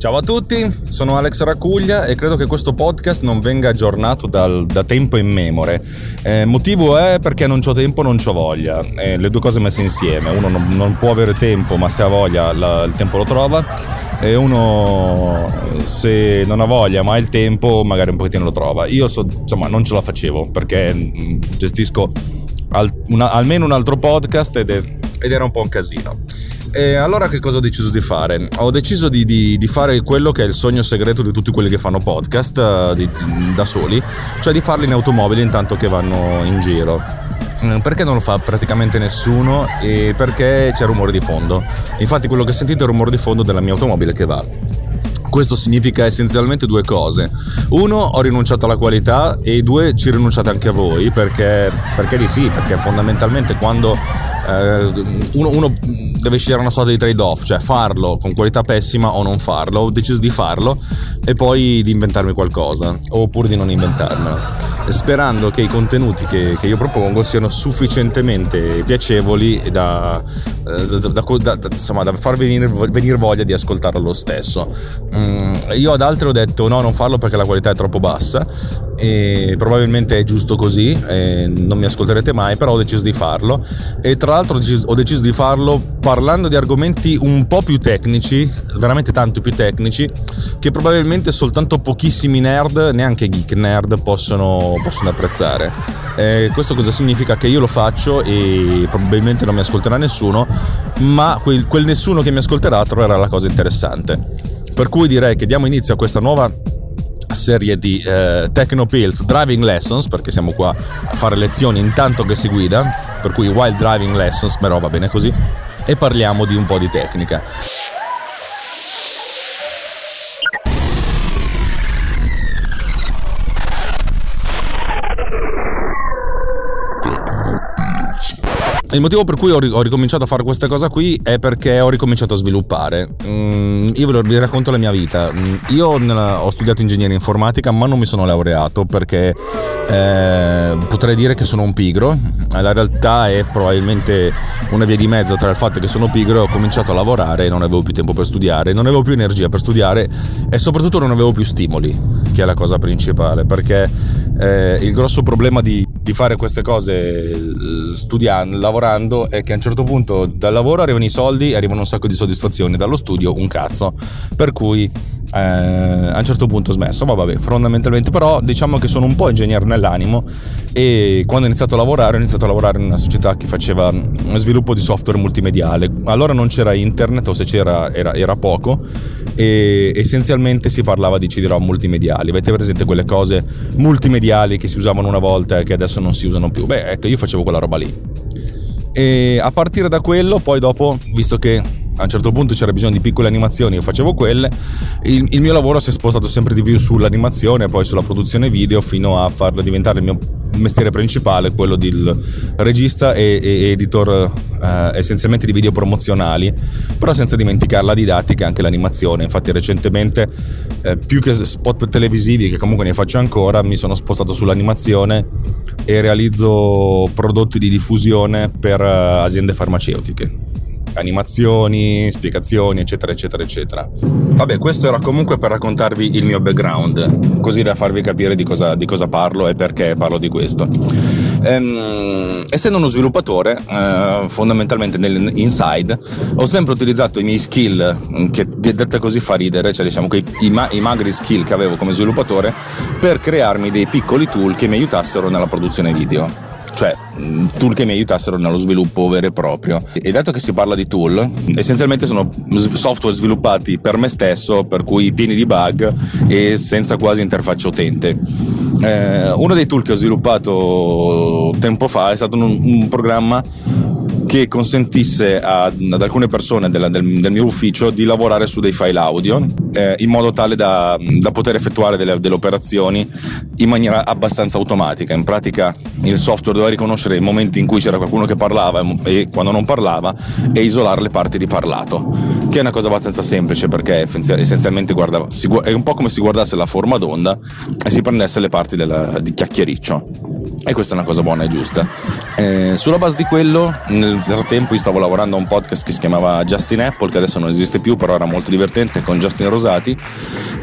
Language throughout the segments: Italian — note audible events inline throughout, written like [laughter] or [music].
Ciao a tutti, sono Alex Racuglia e credo che questo podcast non venga aggiornato dal, da tempo in memore. Eh, motivo è perché non ho tempo, non ho voglia. Eh, le due cose messe insieme. Uno non, non, può avere tempo, ma se ha voglia la, il tempo lo trova. E uno se non ha voglia ma ha il tempo, magari un pochettino lo trova. Io so, insomma non ce la facevo perché mm, gestisco al, una, almeno un altro podcast ed, è, ed era un po' un casino. E allora che cosa ho deciso di fare? Ho deciso di, di, di, fare quello che è il sogno segreto di tutti quelli che fanno podcast uh, di, da soli, cioè di farli in automobile intanto che vanno in giro. Mm, perché non lo fa praticamente nessuno e perché c'è rumore di fondo. Infatti quello che sentite è il rumore di fondo della mia automobile che va. Questo significa essenzialmente due cose. Uno, ho rinunciato alla qualità e due, ci rinunciate anche a voi perché, perché di sì, perché fondamentalmente quando eh, uno, uno, deve scegliere una sorta di trade-off, cioè farlo con qualità pessima o non farlo. Ho deciso di farlo e poi di inventarmi qualcosa, oppure di non inventarmelo, sperando che i contenuti che, che io propongo siano sufficientemente piacevoli da, eh, da, da, da insomma, far venire, venire, voglia di ascoltarlo lo stesso. Mm, io ad altri ho detto no, non farlo perché la qualità è troppo bassa e probabilmente è giusto così, non mi ascolterete mai, però ho deciso di farlo e tra l'altro ho deciso, ho deciso, di farlo parlando di argomenti un po' più tecnici, veramente tanto più tecnici, che probabilmente soltanto pochissimi nerd, neanche geek nerd, possono, possono apprezzare. Eh, questo cosa significa? Che io lo faccio e probabilmente non mi ascolterà nessuno, ma quel, quel nessuno che mi ascolterà troverà la cosa interessante. Per cui direi che diamo inizio a questa nuova serie di eh, Techno Pills Driving Lessons, perché siamo qua a fare lezioni intanto che si guida, per cui Wild Driving Lessons, però va bene così, e parliamo di un po' di tecnica. Il motivo per cui ho, ricominciato a fare questa cosa qui è perché ho ricominciato a sviluppare. Mm, io vi racconto la mia vita. Mm, io ho studiato ingegneria informatica, ma non mi sono laureato perché eh, potrei dire che sono un pigro. La realtà è probabilmente una via di mezzo tra il fatto che sono pigro e ho cominciato a lavorare e non avevo più tempo per studiare, non avevo più energia per studiare e soprattutto non avevo più stimoli, che è la cosa principale, perché eh, il grosso problema di, di fare queste cose eh, studiando, lavorando è che a un certo punto dal lavoro arrivano i soldi, arrivano un sacco di soddisfazioni, dallo studio un cazzo. Per cui eh, a un certo punto ho smesso, ma vabbè, fondamentalmente però diciamo che sono un po' ingegnere nell'animo e quando ho iniziato a lavorare ho iniziato a lavorare in una società che faceva sviluppo di software multimediale. Allora non c'era internet o se c'era era, era poco e essenzialmente si parlava di CD-ROM multimediali. Avete presente quelle cose multimediali che si usavano una volta e che adesso non si usano più? Beh, ecco, io facevo quella roba lì. E a partire da quello, poi dopo, visto che a un certo punto c'era bisogno di piccole animazioni, io facevo quelle. Il, il, mio lavoro si è spostato sempre di più sull'animazione, poi sulla produzione video, fino a farlo diventare il mio mestiere principale, quello del regista e, e editor eh, essenzialmente di video promozionali, però senza dimenticare la didattica e anche l'animazione. Infatti recentemente, eh, più che spot televisivi, che comunque ne faccio ancora, mi sono spostato sull'animazione e realizzo prodotti di diffusione per uh, aziende farmaceutiche animazioni, spiegazioni, eccetera, eccetera, eccetera. Vabbè, questo era comunque per raccontarvi il mio background, così da farvi capire di cosa, di cosa parlo e perché parlo di questo. Ehm, essendo uno sviluppatore, eh, fondamentalmente nell'inside, ho sempre utilizzato i miei skill, che detta così fa ridere, cioè diciamo i, i, i magri skill che avevo come sviluppatore, per crearmi dei piccoli tool che mi aiutassero nella produzione video cioè mm, tool che mi aiutassero nello sviluppo vero e proprio. E dato che si parla di tool, essenzialmente sono software sviluppati per me stesso, per cui pieni di bug e senza quasi interfaccia utente. Eh, uno dei tool che ho sviluppato tempo fa è stato un, un programma che consentisse a, ad alcune persone della, del, del, mio ufficio di lavorare su dei file audio eh, in modo tale da, da poter effettuare delle, delle, operazioni in maniera abbastanza automatica. In pratica il software doveva riconoscere i momenti in cui c'era qualcuno che parlava e quando non parlava e isolare le parti di parlato, che è una cosa abbastanza semplice perché essenzialmente guarda, è un po' come se guardasse la forma d'onda e si prendesse le parti della, di chiacchiericcio. E questa è una cosa buona e giusta. Eh, sulla base di quello, nel frattempo io stavo lavorando a un podcast che si chiamava Justin Apple, che adesso non esiste più, però era molto divertente, con Justin Rosati.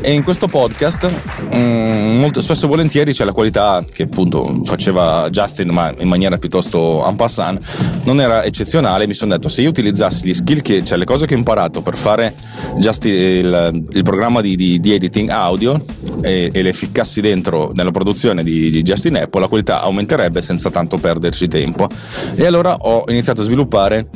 E in questo podcast, mh, mm, molto spesso e volentieri c'è la qualità che appunto faceva Justin, ma in maniera piuttosto en passant, non era eccezionale. Mi sono detto, se io utilizzassi gli skill, che, cioè le cose che ho imparato per fare Justin, il, il, programma di, di, di, editing audio e, e le ficcassi dentro nella produzione di, di Justin Apple, la qualità aumenterebbe senza tanto perderci tempo. E allora ho iniziato a sviluppare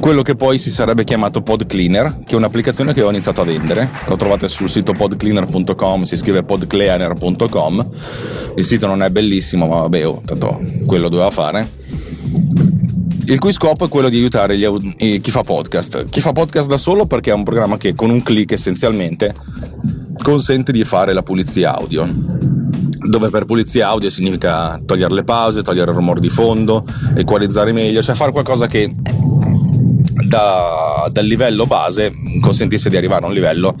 quello che poi si sarebbe chiamato Pod Cleaner, che è un'applicazione che ho iniziato a vendere. Lo trovate sul sito podcleaner.com, si scrive podcleaner.com. Il sito non è bellissimo, ma vabbè, oh, tanto quello doveva fare. Il cui scopo è quello di aiutare gli, chi fa podcast. Chi fa podcast da solo perché è un programma che con un clic essenzialmente consente di fare la pulizia audio dove per pulizia audio significa togliere le pause, togliere il rumore di fondo, equalizzare meglio, cioè fare qualcosa che da, dal livello base consentisse di arrivare a un livello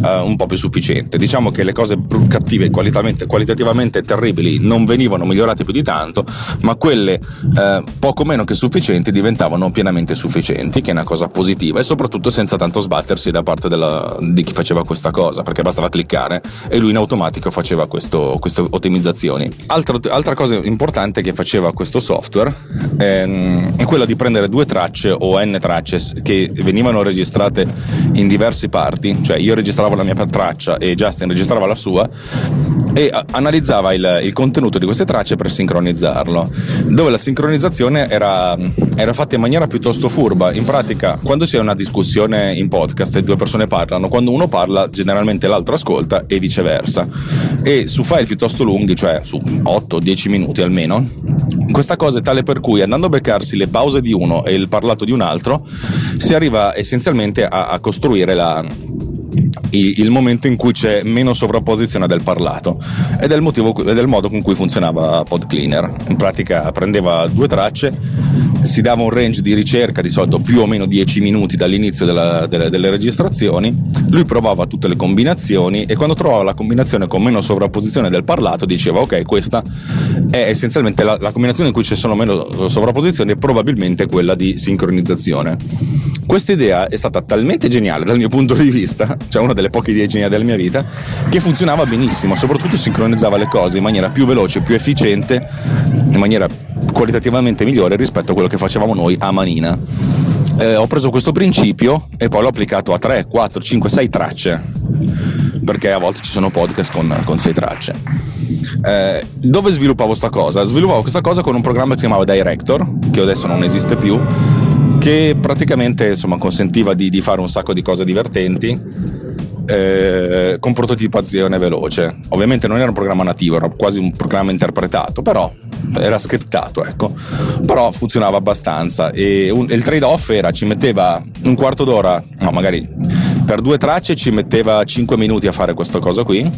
uh, un po' più sufficiente. Diciamo che le cose cattive, qualitativamente terribili, non venivano migliorate più di tanto, ma quelle uh, poco meno che sufficienti diventavano pienamente sufficienti, che è una cosa positiva e soprattutto senza tanto sbattersi da parte della, di chi faceva questa cosa, perché bastava cliccare e lui in automatico faceva questo, queste ottimizzazioni. Altra, altra, cosa importante che faceva questo software ehm, è quella di prendere due tracce o n tracce che venivano registrate in diverse parti, cioè io registravo registravo la mia traccia e Justin registrava la sua e analizzava il, il contenuto di queste tracce per sincronizzarlo, dove la sincronizzazione era, era fatta in maniera piuttosto furba. In pratica, quando c'è una discussione in podcast e due persone parlano, quando uno parla generalmente l'altro ascolta e viceversa. E su file piuttosto lunghi, cioè su 8-10 minuti almeno, questa cosa è tale per cui andando a beccarsi le pause di uno e il parlato di un altro, si arriva essenzialmente a, a costruire la, il momento in cui c'è meno sovrapposizione del parlato ed è il, motivo, ed è il modo con cui funzionava Pod Cleaner. In pratica prendeva due tracce, si dava un range di ricerca di solito più o meno 10 minuti dall'inizio della, delle, delle, registrazioni, lui provava tutte le combinazioni e quando trovava la combinazione con meno sovrapposizione del parlato diceva ok questa è essenzialmente la, la combinazione in cui ci sono meno sovrapposizioni e probabilmente quella di sincronizzazione. Questa idea è stata talmente geniale dal mio punto di vista, cioè una delle poche idee geniali della mia vita, che funzionava benissimo, soprattutto sincronizzava le cose in maniera più veloce, più efficiente, in maniera qualitativamente migliore rispetto a quello che facevamo noi a manina. Eh, ho preso questo principio e poi l'ho applicato a 3, 4, 5, 6 tracce, perché a volte ci sono podcast con, con 6 tracce. Eh, dove sviluppavo questa cosa? Sviluppavo questa cosa con un programma che si chiamava Director, che adesso non esiste più, che praticamente insomma, consentiva di, di fare un sacco di cose divertenti eh, con prototipazione veloce. Ovviamente non era un programma nativo, era quasi un programma interpretato, però era scriptato, ecco. Però funzionava abbastanza e, un, e il trade-off era ci metteva un quarto d'ora, no, magari per due tracce ci metteva 5 minuti a fare questa cosa qui,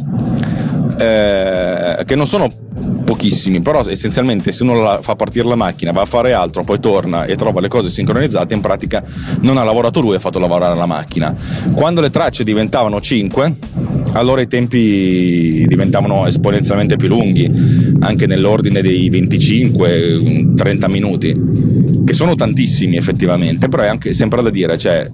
eh, che non sono pochissimi, però essenzialmente se uno la, fa partire la macchina, va a fare altro, poi torna e trova le cose sincronizzate, in pratica non ha lavorato lui, ha fatto lavorare la macchina. Quando le tracce diventavano 5, allora i tempi diventavano esponenzialmente più lunghi, anche nell'ordine dei 25-30 minuti, che sono tantissimi effettivamente, però è anche sempre da dire, cioè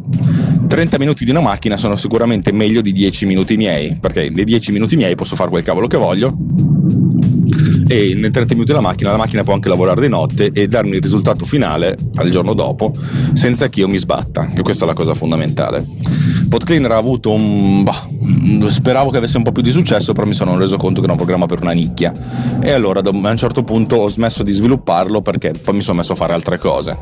30 minuti di una macchina sono sicuramente meglio di 10 minuti miei, perché nei 10 minuti miei posso fare quel cavolo che voglio e nei 30 minuti della macchina la macchina può anche lavorare di notte e darmi il risultato finale al giorno dopo senza che io mi sbatta e questa è la cosa fondamentale. PodCleaner ha avuto un bah, speravo che avesse un po' più di successo però mi sono reso conto che era un programma per una nicchia. E allora a un certo punto ho smesso di svilupparlo perché poi mi sono messo a fare altre cose.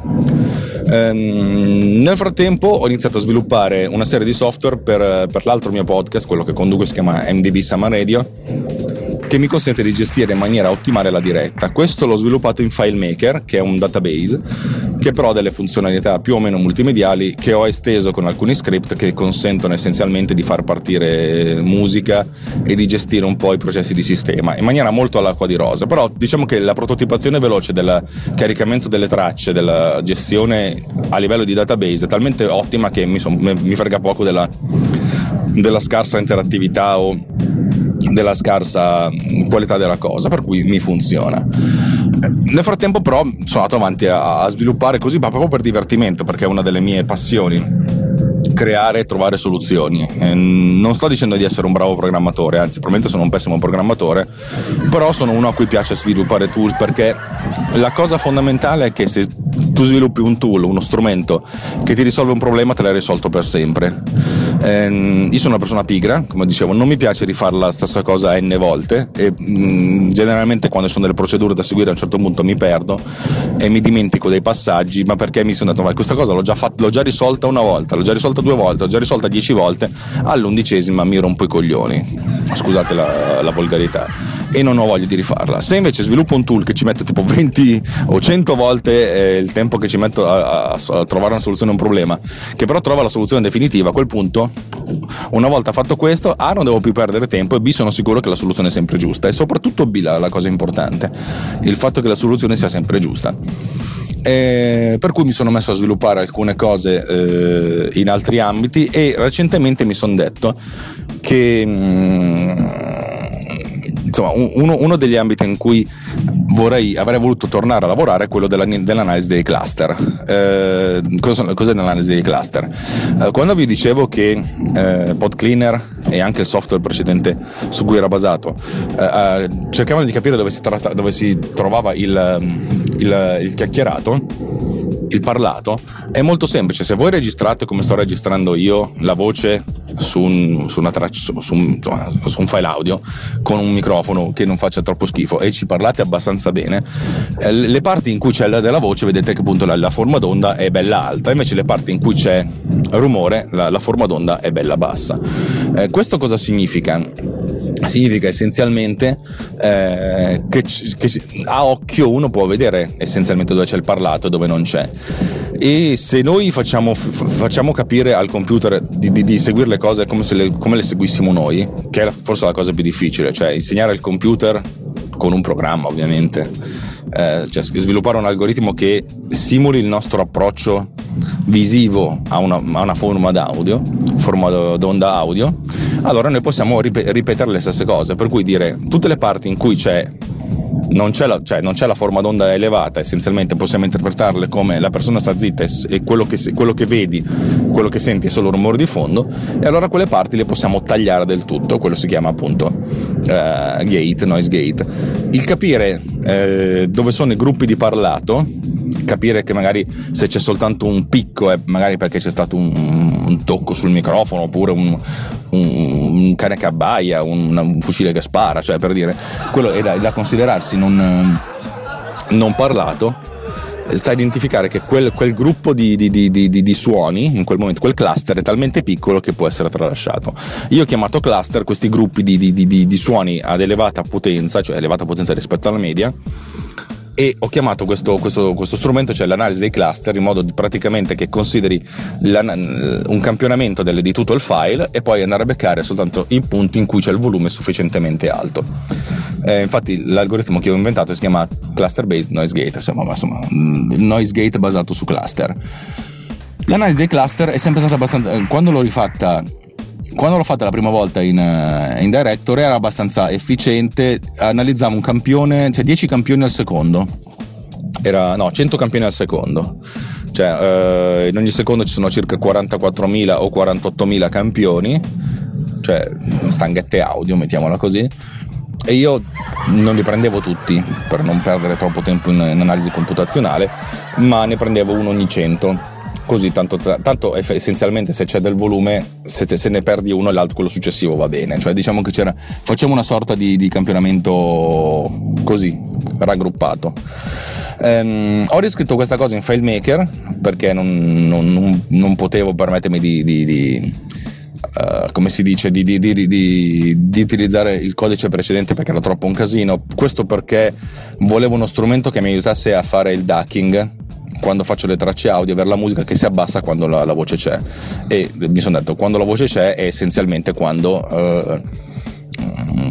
Ehm, nel frattempo ho iniziato a sviluppare una serie di software per, per l'altro mio podcast quello che conduco si chiama MDB Summer Radio che mi consente di gestire in maniera ottimale la diretta. Questo l'ho sviluppato in FileMaker, che è un database, che però ha delle funzionalità più o meno multimediali che ho esteso con alcuni script che consentono essenzialmente di far partire musica e di gestire un po' i processi di sistema in maniera molto all'acqua di rosa. Però diciamo che la prototipazione veloce del caricamento delle tracce, della gestione a livello di database è talmente ottima che mi, son, mi frega poco della, della scarsa interattività o della scarsa qualità della cosa, per cui mi funziona. Nel frattempo però sono andato avanti a, a sviluppare così, ma proprio per divertimento, perché è una delle mie passioni creare e trovare soluzioni. E non sto dicendo di essere un bravo programmatore, anzi, probabilmente sono un pessimo programmatore, però sono uno a cui piace sviluppare tools perché la cosa fondamentale è che se tu sviluppi un tool, uno strumento che ti risolve un problema, te l'hai risolto per sempre. Ehm, io sono una persona pigra, come dicevo, non mi piace rifare la stessa cosa n volte e mh, mm, generalmente quando ci sono delle procedure da seguire a un certo punto mi perdo e mi dimentico dei passaggi, ma perché mi sono detto, ma questa cosa l'ho già, fatta, l'ho già risolta una volta, l'ho già risolta due volte, l'ho già risolta dieci volte, all'undicesima mi rompo i coglioni. Scusate la, la volgarità e non ho voglia di rifarla. Se invece sviluppo un tool che ci mette tipo 20 o 100 volte eh, il tempo che ci metto a, a, a, trovare una soluzione a un problema, che però trova la soluzione definitiva, a quel punto, una volta fatto questo, A non devo più perdere tempo e B sono sicuro che la soluzione è sempre giusta e soprattutto B la, la cosa importante, il fatto che la soluzione sia sempre giusta. E per cui mi sono messo a sviluppare alcune cose eh, in altri ambiti e recentemente mi sono detto che mm, insomma, uno, uno, degli ambiti in cui vorrei, avrei voluto tornare a lavorare è quello della, dell'analisi dei cluster. Eh, cosa, cos'è l'analisi dei cluster? Eh, quando vi dicevo che eh, PodCleaner e anche il software precedente su cui era basato eh, eh, cercavano di capire dove si, tratta, dove si trovava il, il, il chiacchierato, il parlato, è molto semplice. Se voi registrate come sto registrando io la voce su un, su, traccia, su, su, su, un, file audio con un microfono che non faccia troppo schifo e ci parlate abbastanza bene, eh, le parti in cui c'è la della voce vedete che appunto la, la, forma d'onda è bella alta, invece le parti in cui c'è rumore la, la forma d'onda è bella bassa. Eh, questo cosa significa? significa essenzialmente eh, che, che, a occhio uno può vedere essenzialmente dove c'è il parlato e dove non c'è e se noi facciamo, facciamo capire al computer di, di, di, seguire le cose come, le, come le seguissimo noi, che è forse la cosa più difficile, cioè insegnare al computer con un programma ovviamente, eh, cioè sviluppare un algoritmo che simuli il nostro approccio visivo a una, a una forma d'audio, forma d'onda audio, allora noi possiamo ripetere le stesse cose, per cui dire tutte le parti in cui c'è non c'è, la, cioè, non c'è la forma d'onda elevata, essenzialmente possiamo interpretarle come la persona sta zitta e quello che, quello che vedi, quello che senti è solo rumore di fondo, e allora quelle parti le possiamo tagliare del tutto, quello si chiama appunto uh, gate, noise gate. Il capire uh, dove sono i gruppi di parlato, capire che magari se c'è soltanto un picco è magari perché c'è stato un, un tocco sul microfono oppure un, un, un cane che abbaia, un, un, fucile che spara, cioè per dire, quello è da, è da considerarsi non, non parlato sta a identificare che quel, quel gruppo di, di, di, di, suoni, in quel momento, quel cluster è talmente piccolo che può essere tralasciato. Io ho chiamato cluster questi gruppi di, suoni ad elevata potenza, cioè elevata potenza rispetto alla media, e ho chiamato questo, questo, questo, strumento, cioè l'analisi dei cluster, in modo praticamente che consideri un campionamento delle, di tutto il file e poi andare a beccare soltanto i punti in cui c'è il volume sufficientemente alto. Eh, infatti l'algoritmo che ho inventato si chiama Cluster Based Noise Gate, insomma, insomma Noise Gate basato su cluster. L'analisi dei cluster è sempre stata abbastanza... Eh, quando l'ho rifatta quando l'ho fatta la prima volta in, uh, in Director era abbastanza efficiente, analizzavo un campione, cioè 10 campioni al secondo, era, no, 100 campioni al secondo, cioè uh, in ogni secondo ci sono circa 44.000 o 48.000 campioni, cioè stanghette audio, mettiamola così, e io non li prendevo tutti per non perdere troppo tempo in, in analisi computazionale, ma ne prendevo uno ogni 100 così tanto, tanto essenzialmente se c'è del volume se, se, ne perdi uno l'altro quello successivo va bene. Cioè diciamo che c'era facciamo una sorta di, di campionamento così raggruppato. Ehm, ho riscritto questa cosa in FileMaker perché non, non, non, non potevo permettermi di, di, di uh, come si dice, di, di, di, di, utilizzare il codice precedente perché era troppo un casino. Questo perché volevo uno strumento che mi aiutasse a fare il ducking quando faccio le tracce audio, avere la musica che si abbassa quando la, la voce c'è. E mi sono detto, quando la voce c'è è essenzialmente quando... Uh,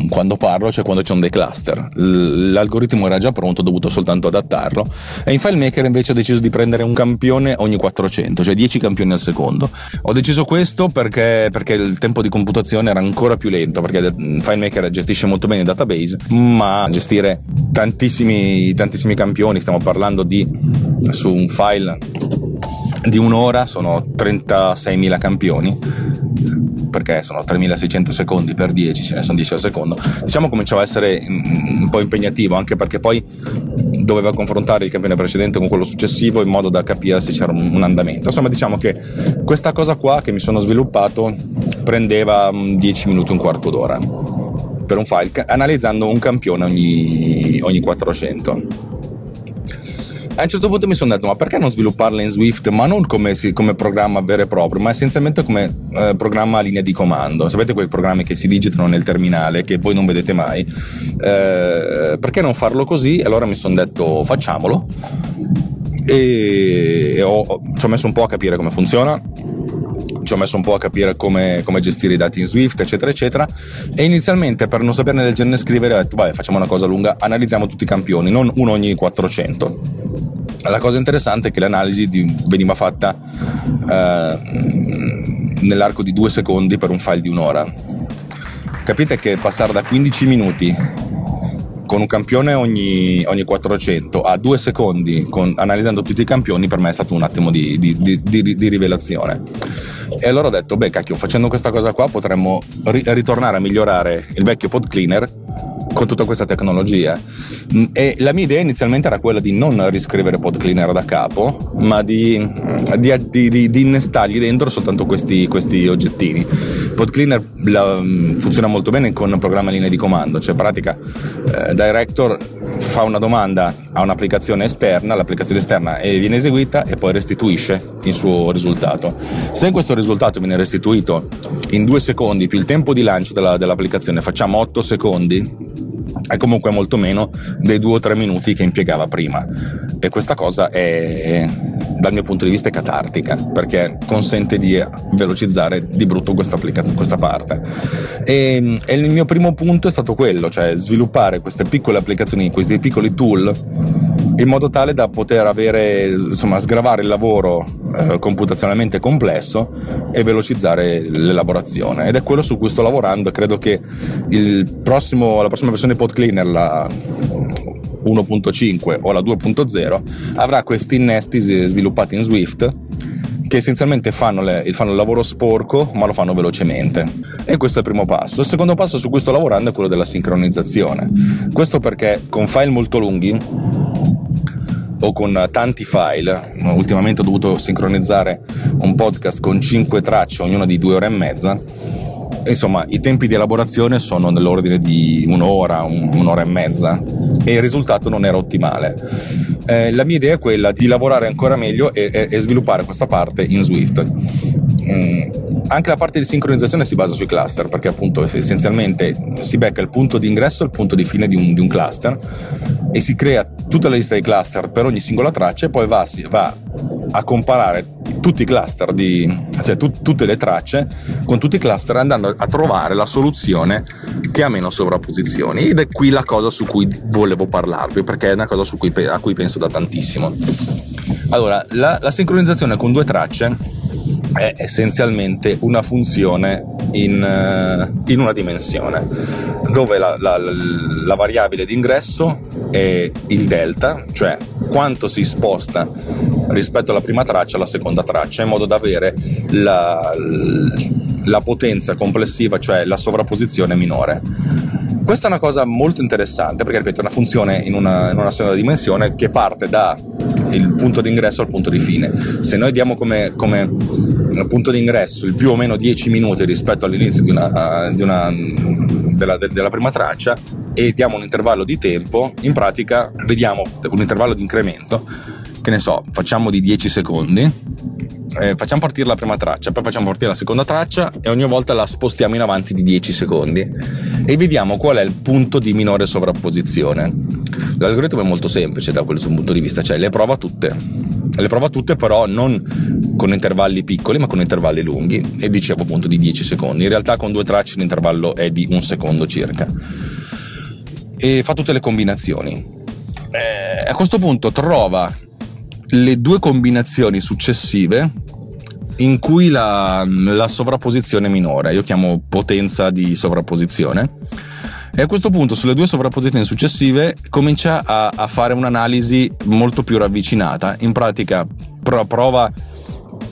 quando parlo, cioè quando c'è dei cluster. L'algoritmo era già pronto, ho dovuto soltanto adattarlo. E in FileMaker invece ho deciso di prendere un campione ogni 400, cioè 10 campioni al secondo. Ho deciso questo perché, perché il tempo di computazione era ancora più lento, perché FileMaker gestisce molto bene i database, ma gestire tantissimi, tantissimi campioni, stiamo parlando di su un file di un'ora sono 36.000 campioni perché sono 3600 secondi per 10, ce ne sono 10 al secondo, diciamo cominciava a essere un po' impegnativo anche perché poi doveva confrontare il campione precedente con quello successivo in modo da capire se c'era un andamento. Insomma, diciamo che questa cosa qua che mi sono sviluppato prendeva 10 minuti, un quarto d'ora per un file, analizzando un campione ogni, ogni 400 a un certo punto mi sono detto ma perché non svilupparla in Swift ma non come, come programma vero e proprio ma essenzialmente come eh, programma a linea di comando sapete quei programmi che si digitano nel terminale che voi non vedete mai eh, perché non farlo così allora mi sono detto facciamolo e, e ho, ci ho messo un po' a capire come funziona ci ho messo un po' a capire come, come, gestire i dati in Swift, eccetera, eccetera. E inizialmente, per non saperne del genere scrivere, ho detto, vabbè, facciamo una cosa lunga, analizziamo tutti i campioni, non uno ogni 400. La cosa interessante è che l'analisi veniva fatta eh, nell'arco di due secondi per un file di un'ora. Capite che passare da 15 minuti con un campione ogni, ogni 400 a due secondi con, analizzando tutti i campioni per me è stato un attimo di, di, di, di rivelazione. E allora ho detto, beh cacchio, facendo questa cosa qua potremmo ri- ritornare a migliorare il vecchio pod cleaner con tutta questa tecnologia. E la mia idea inizialmente era quella di non riscrivere pod cleaner da capo, ma di, di, di, di innestargli dentro soltanto questi, questi oggettini. Pod cleaner la, funziona molto bene con un programma linea di comando, cioè in pratica eh, Director fa una domanda a un'applicazione esterna, l'applicazione esterna viene eseguita e poi restituisce il suo risultato. Se questo risultato viene restituito in due secondi più il tempo di lancio della, dell'applicazione, facciamo 8 secondi, è comunque molto meno dei due o tre minuti che impiegava prima. E questa cosa è dal mio punto di vista è catartica perché consente di velocizzare di brutto questa, parte e, e, il mio primo punto è stato quello cioè sviluppare queste piccole applicazioni questi piccoli tool in modo tale da poter avere, insomma, sgravare il lavoro eh, computazionalmente complesso e velocizzare l'elaborazione. Ed è quello su cui sto lavorando. Credo che prossimo, la prossima versione di PodCleaner, la 1.5 o la 2.0, avrà questi innesti sviluppati in Swift che essenzialmente fanno, le, fanno, il lavoro sporco ma lo fanno velocemente e questo è il primo passo il secondo passo su cui sto lavorando è quello della sincronizzazione questo perché con file molto lunghi o con tanti file. Ultimamente ho dovuto sincronizzare un podcast con 5 tracce, ognuna di 2 ore e mezza. Insomma, i tempi di elaborazione sono nell'ordine di un'ora, un'ora e mezza e il risultato non era ottimale. Eh, la mia idea è quella di lavorare ancora meglio e, e, e sviluppare questa parte in Swift. Mm, anche la parte di sincronizzazione si basa sui cluster perché appunto essenzialmente si becca il punto di ingresso e il punto di fine di un, di un cluster e si crea tutta la lista dei cluster per ogni singola traccia e poi va, si, va a comparare tutti i cluster di, cioè tu, tutte le tracce con tutti i cluster andando a trovare la soluzione che ha meno sovrapposizioni. Ed è qui la cosa su cui volevo parlarvi perché è una cosa cui, a cui penso da tantissimo. Allora la, la sincronizzazione con due tracce è essenzialmente una funzione in, eh, in una dimensione dove la, la, la variabile d'ingresso è il delta, cioè quanto si sposta rispetto alla prima traccia alla seconda traccia, in modo da avere la, la potenza complessiva, cioè la sovrapposizione minore. Questa è una cosa molto interessante perché, ripeto, è una funzione in una, in una sola dimensione che parte dal punto d'ingresso al punto di fine. Se noi diamo come, come punto d'ingresso il più o meno 10 minuti rispetto all'inizio di una, di una, della, della prima traccia e diamo un intervallo di tempo, in pratica vediamo un intervallo di incremento, che ne so, facciamo di 10 secondi eh, facciamo partire la prima traccia, poi facciamo partire la seconda traccia e ogni volta la spostiamo in avanti di 10 secondi e vediamo qual è il punto di minore sovrapposizione. L'algoritmo è molto semplice da questo punto di vista, cioè le prova tutte. Le prova tutte però non con intervalli piccoli ma con intervalli lunghi e dicevo appunto di 10 secondi. In realtà con due tracce l'intervallo è di un secondo circa. E fa tutte le combinazioni. Eh, a questo punto trova le due combinazioni successive in cui la, la sovrapposizione è minore, io chiamo potenza di sovrapposizione. E a questo punto, sulle due sovrapposizioni successive, comincia a, a fare un'analisi molto più ravvicinata. In pratica, pro, prova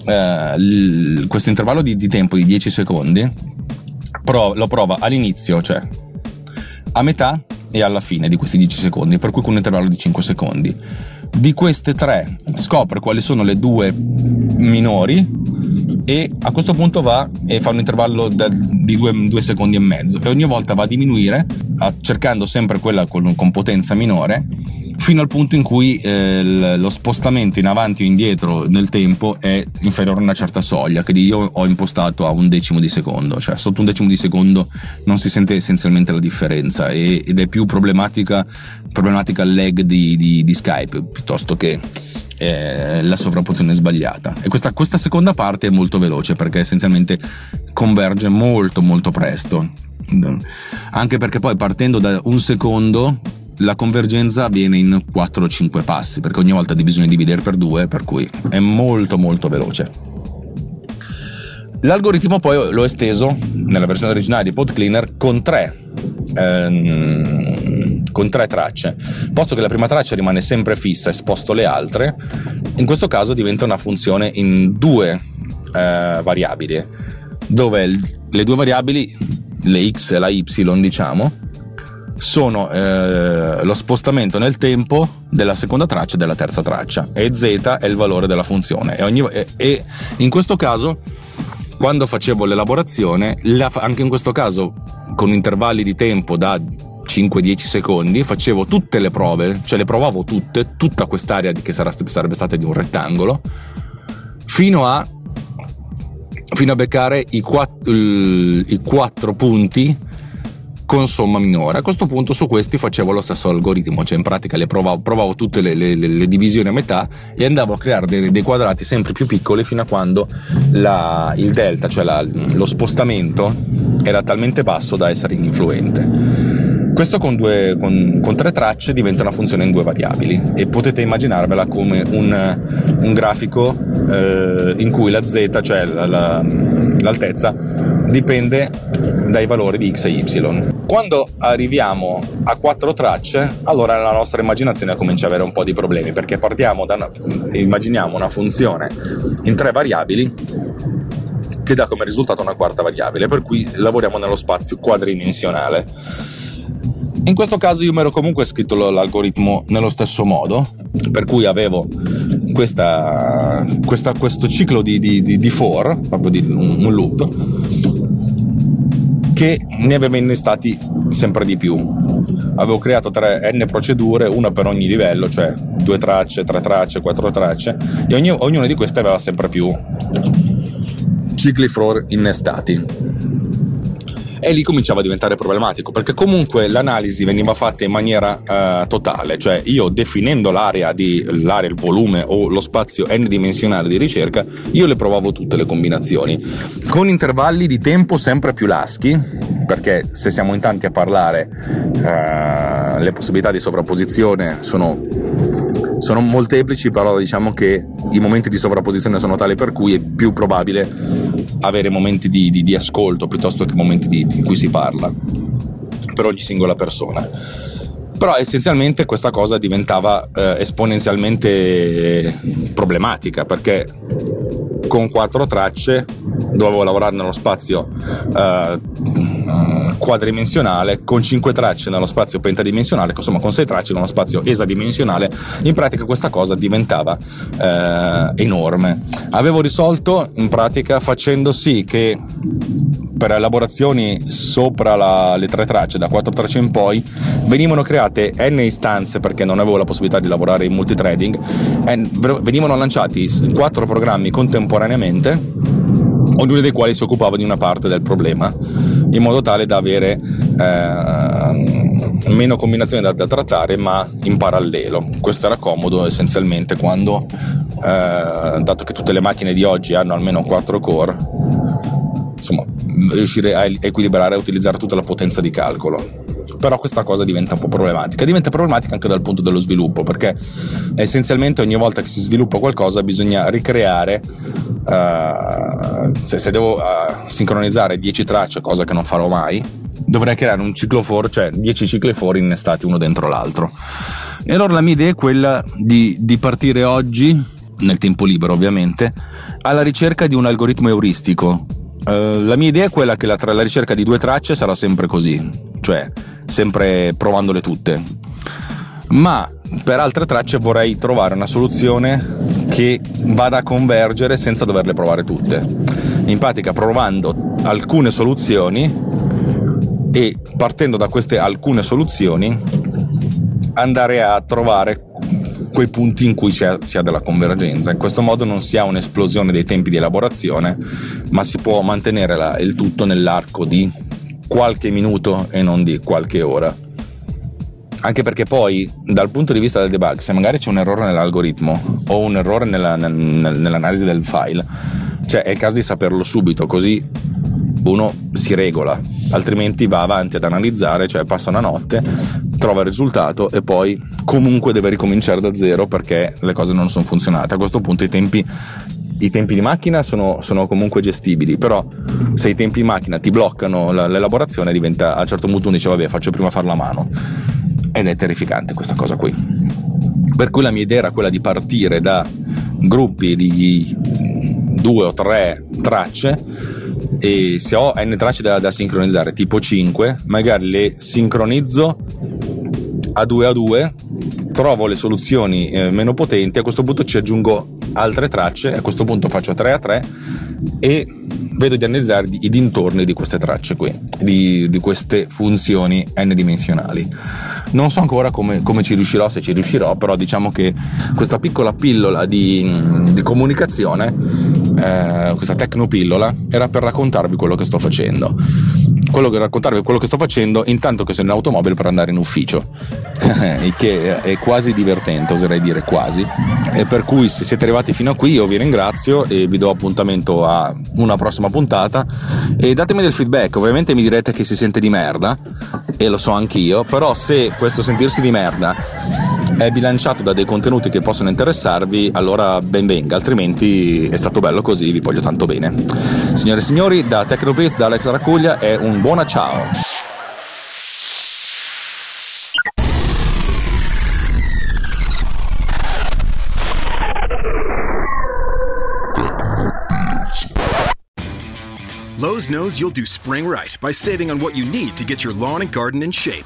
eh, questo intervallo di, di, tempo di 10 secondi, pro, lo prova all'inizio, cioè a metà e alla fine di questi 10 secondi, per cui con un intervallo di 5 secondi. Di queste tre scopre quali sono le due minori e a questo punto va e fa un intervallo di due, due, secondi e mezzo. E ogni volta va a diminuire cercando sempre quella con, con potenza minore fino al punto in cui eh, lo spostamento in avanti o indietro nel tempo è inferiore a una certa soglia che io ho impostato a un decimo di secondo. Cioè sotto un decimo di secondo non si sente essenzialmente la differenza e, ed è più problematica problematica il lag di, di, di Skype piuttosto che eh, la sovrapposizione sbagliata. E questa, questa seconda parte è molto veloce perché essenzialmente converge molto molto presto. Anche perché poi partendo da un secondo la convergenza avviene in 4-5 passi, perché ogni volta bisogna dividere per due, per cui è molto molto veloce. L'algoritmo poi l'ho esteso nella versione originale di PodCleaner con tre ehm, con tre tracce. Posto che la prima traccia rimane sempre fissa e sposto le altre, in questo caso diventa una funzione in due eh, variabili, dove le due variabili, le x e la y, diciamo, sono eh, lo spostamento nel tempo della seconda traccia e della terza traccia e z è il valore della funzione e, ogni, e, e in questo caso quando facevo l'elaborazione anche in questo caso con intervalli di tempo da 5-10 secondi, facevo tutte le prove, cioè le provavo tutte, tutta quest'area che sarebbe stata di un rettangolo, fino a, fino a beccare i, quatt- i quattro punti con somma minore. A questo punto su questi facevo lo stesso algoritmo, cioè in pratica le provavo, provavo tutte le, le, le, divisioni a metà e andavo a creare dei, dei quadrati sempre più piccoli fino a quando la, il delta, cioè la, lo spostamento, era talmente basso da essere ininfluente. Questo con, due, con, con, tre tracce diventa una funzione in due variabili e potete immaginarvela come un, un grafico eh, in cui la z, cioè la, la, l'altezza, dipende dai valori di x e y. Quando arriviamo a quattro tracce, allora la nostra immaginazione comincia ad avere un po' di problemi perché partiamo da una, immaginiamo una funzione in tre variabili che dà come risultato una quarta variabile, per cui lavoriamo nello spazio quadridimensionale in questo caso io mi ero comunque scritto l'algoritmo nello stesso modo, per cui avevo questa, questa, questo ciclo di, di, di, di for, proprio di un, un loop, che ne aveva innestati sempre di più. Avevo creato tre n procedure, una per ogni livello, cioè due tracce, tre tracce, quattro tracce, e ogni, ognuna di queste aveva sempre più cicli for innestati e lì cominciava a diventare problematico perché comunque l'analisi veniva fatta in maniera uh, totale, cioè io definendo l'area, di, l'area, il volume o lo spazio n dimensionale di ricerca, io le provavo tutte le combinazioni. Con intervalli di tempo sempre più laschi perché se siamo in tanti a parlare uh, le possibilità di sovrapposizione sono sono molteplici, però diciamo che i momenti di sovrapposizione sono tali per cui è più probabile avere momenti di, di, di ascolto piuttosto che momenti di, di cui si parla per ogni singola persona. Però essenzialmente questa cosa diventava eh, esponenzialmente problematica perché con quattro tracce dovevo lavorare nello spazio eh, quadridimensionale con 5 tracce nello spazio pentadimensionale, insomma con 6 tracce nello spazio esadimensionale, in pratica questa cosa diventava eh, enorme. Avevo risolto in pratica facendo sì che per elaborazioni sopra la, le tre tracce, da quattro tracce in poi, venivano create n istanze perché non avevo la possibilità di lavorare in multithreading, venivano lanciati quattro programmi contemporaneamente, ognuno dei quali si occupava di una parte del problema, in modo tale da avere eh, meno combinazioni da, da, trattare, ma in parallelo. Questo era comodo essenzialmente quando, eh, dato che tutte le macchine di oggi hanno almeno 4 core, insomma, riuscire a equilibrare e utilizzare tutta la potenza di calcolo. Però questa cosa diventa un po' problematica. Diventa problematica anche dal punto dello sviluppo, perché essenzialmente ogni volta che si sviluppa qualcosa bisogna ricreare. Uh, se, se, devo uh, sincronizzare 10 tracce, cosa che non farò mai, dovrei creare un ciclo for, cioè 10 cicli for innestati uno dentro l'altro. E allora la mia idea è quella di, di partire oggi, nel tempo libero ovviamente, alla ricerca di un algoritmo euristico Uh, la mia idea è quella che la, tra la ricerca di due tracce sarà sempre così, cioè sempre provandole tutte. Ma per altre tracce vorrei trovare una soluzione che vada a convergere senza doverle provare tutte. In pratica provando alcune soluzioni e partendo da queste alcune soluzioni andare a trovare quei punti in cui si ha, della convergenza. In questo modo non si ha un'esplosione dei tempi di elaborazione, ma si può mantenere la, il tutto nell'arco di qualche minuto e non di qualche ora. Anche perché poi, dal punto di vista del debug, se magari c'è un errore nell'algoritmo o un errore nella, nel, nell'analisi del file, cioè è il caso di saperlo subito, così uno si regola, altrimenti va avanti ad analizzare, cioè passa una notte, trova il risultato e poi comunque deve ricominciare da zero perché le cose non sono funzionate. A questo punto i tempi, i tempi di macchina sono, sono, comunque gestibili, però se i tempi di macchina ti bloccano l'elaborazione diventa a un certo punto uno dice vabbè faccio prima farla a mano ed è terrificante questa cosa qui. Per cui la mia idea era quella di partire da gruppi di due o tre tracce e se ho n tracce da, da sincronizzare tipo 5 magari le sincronizzo a 2 a 2 trovo le soluzioni eh, meno potenti a questo punto ci aggiungo altre tracce a questo punto faccio 3 a 3 e vedo di analizzare i dintorni di queste tracce qui di, di queste funzioni n dimensionali non so ancora come, come, ci riuscirò se ci riuscirò però diciamo che questa piccola pillola di, di comunicazione eh, questa tecnopillola era per raccontarvi quello che sto facendo. Quello che raccontarvi quello che sto facendo intanto che sono in automobile per andare in ufficio, [laughs] che è quasi divertente, oserei dire quasi. E per cui se siete arrivati fino a qui io vi ringrazio e vi do appuntamento a una prossima puntata e datemi del feedback, ovviamente mi direte che si sente di merda e lo so anch'io, però se questo sentirsi di merda è bilanciato da dei contenuti che possono interessarvi, allora ben venga, altrimenti è stato bello così, vi voglio tanto bene. Signore e signori, da Tecnopiz, da Alex Racuglia è un buona ciao. Lowe's knows you'll do spring right by saving on what you need to get your lawn and garden in shape.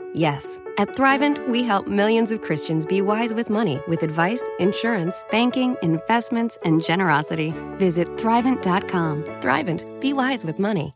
Yes. At Thrivent, we help millions of Christians be wise with money with advice, insurance, banking, investments, and generosity. Visit Thrivent.com. Thrivent, be wise with money.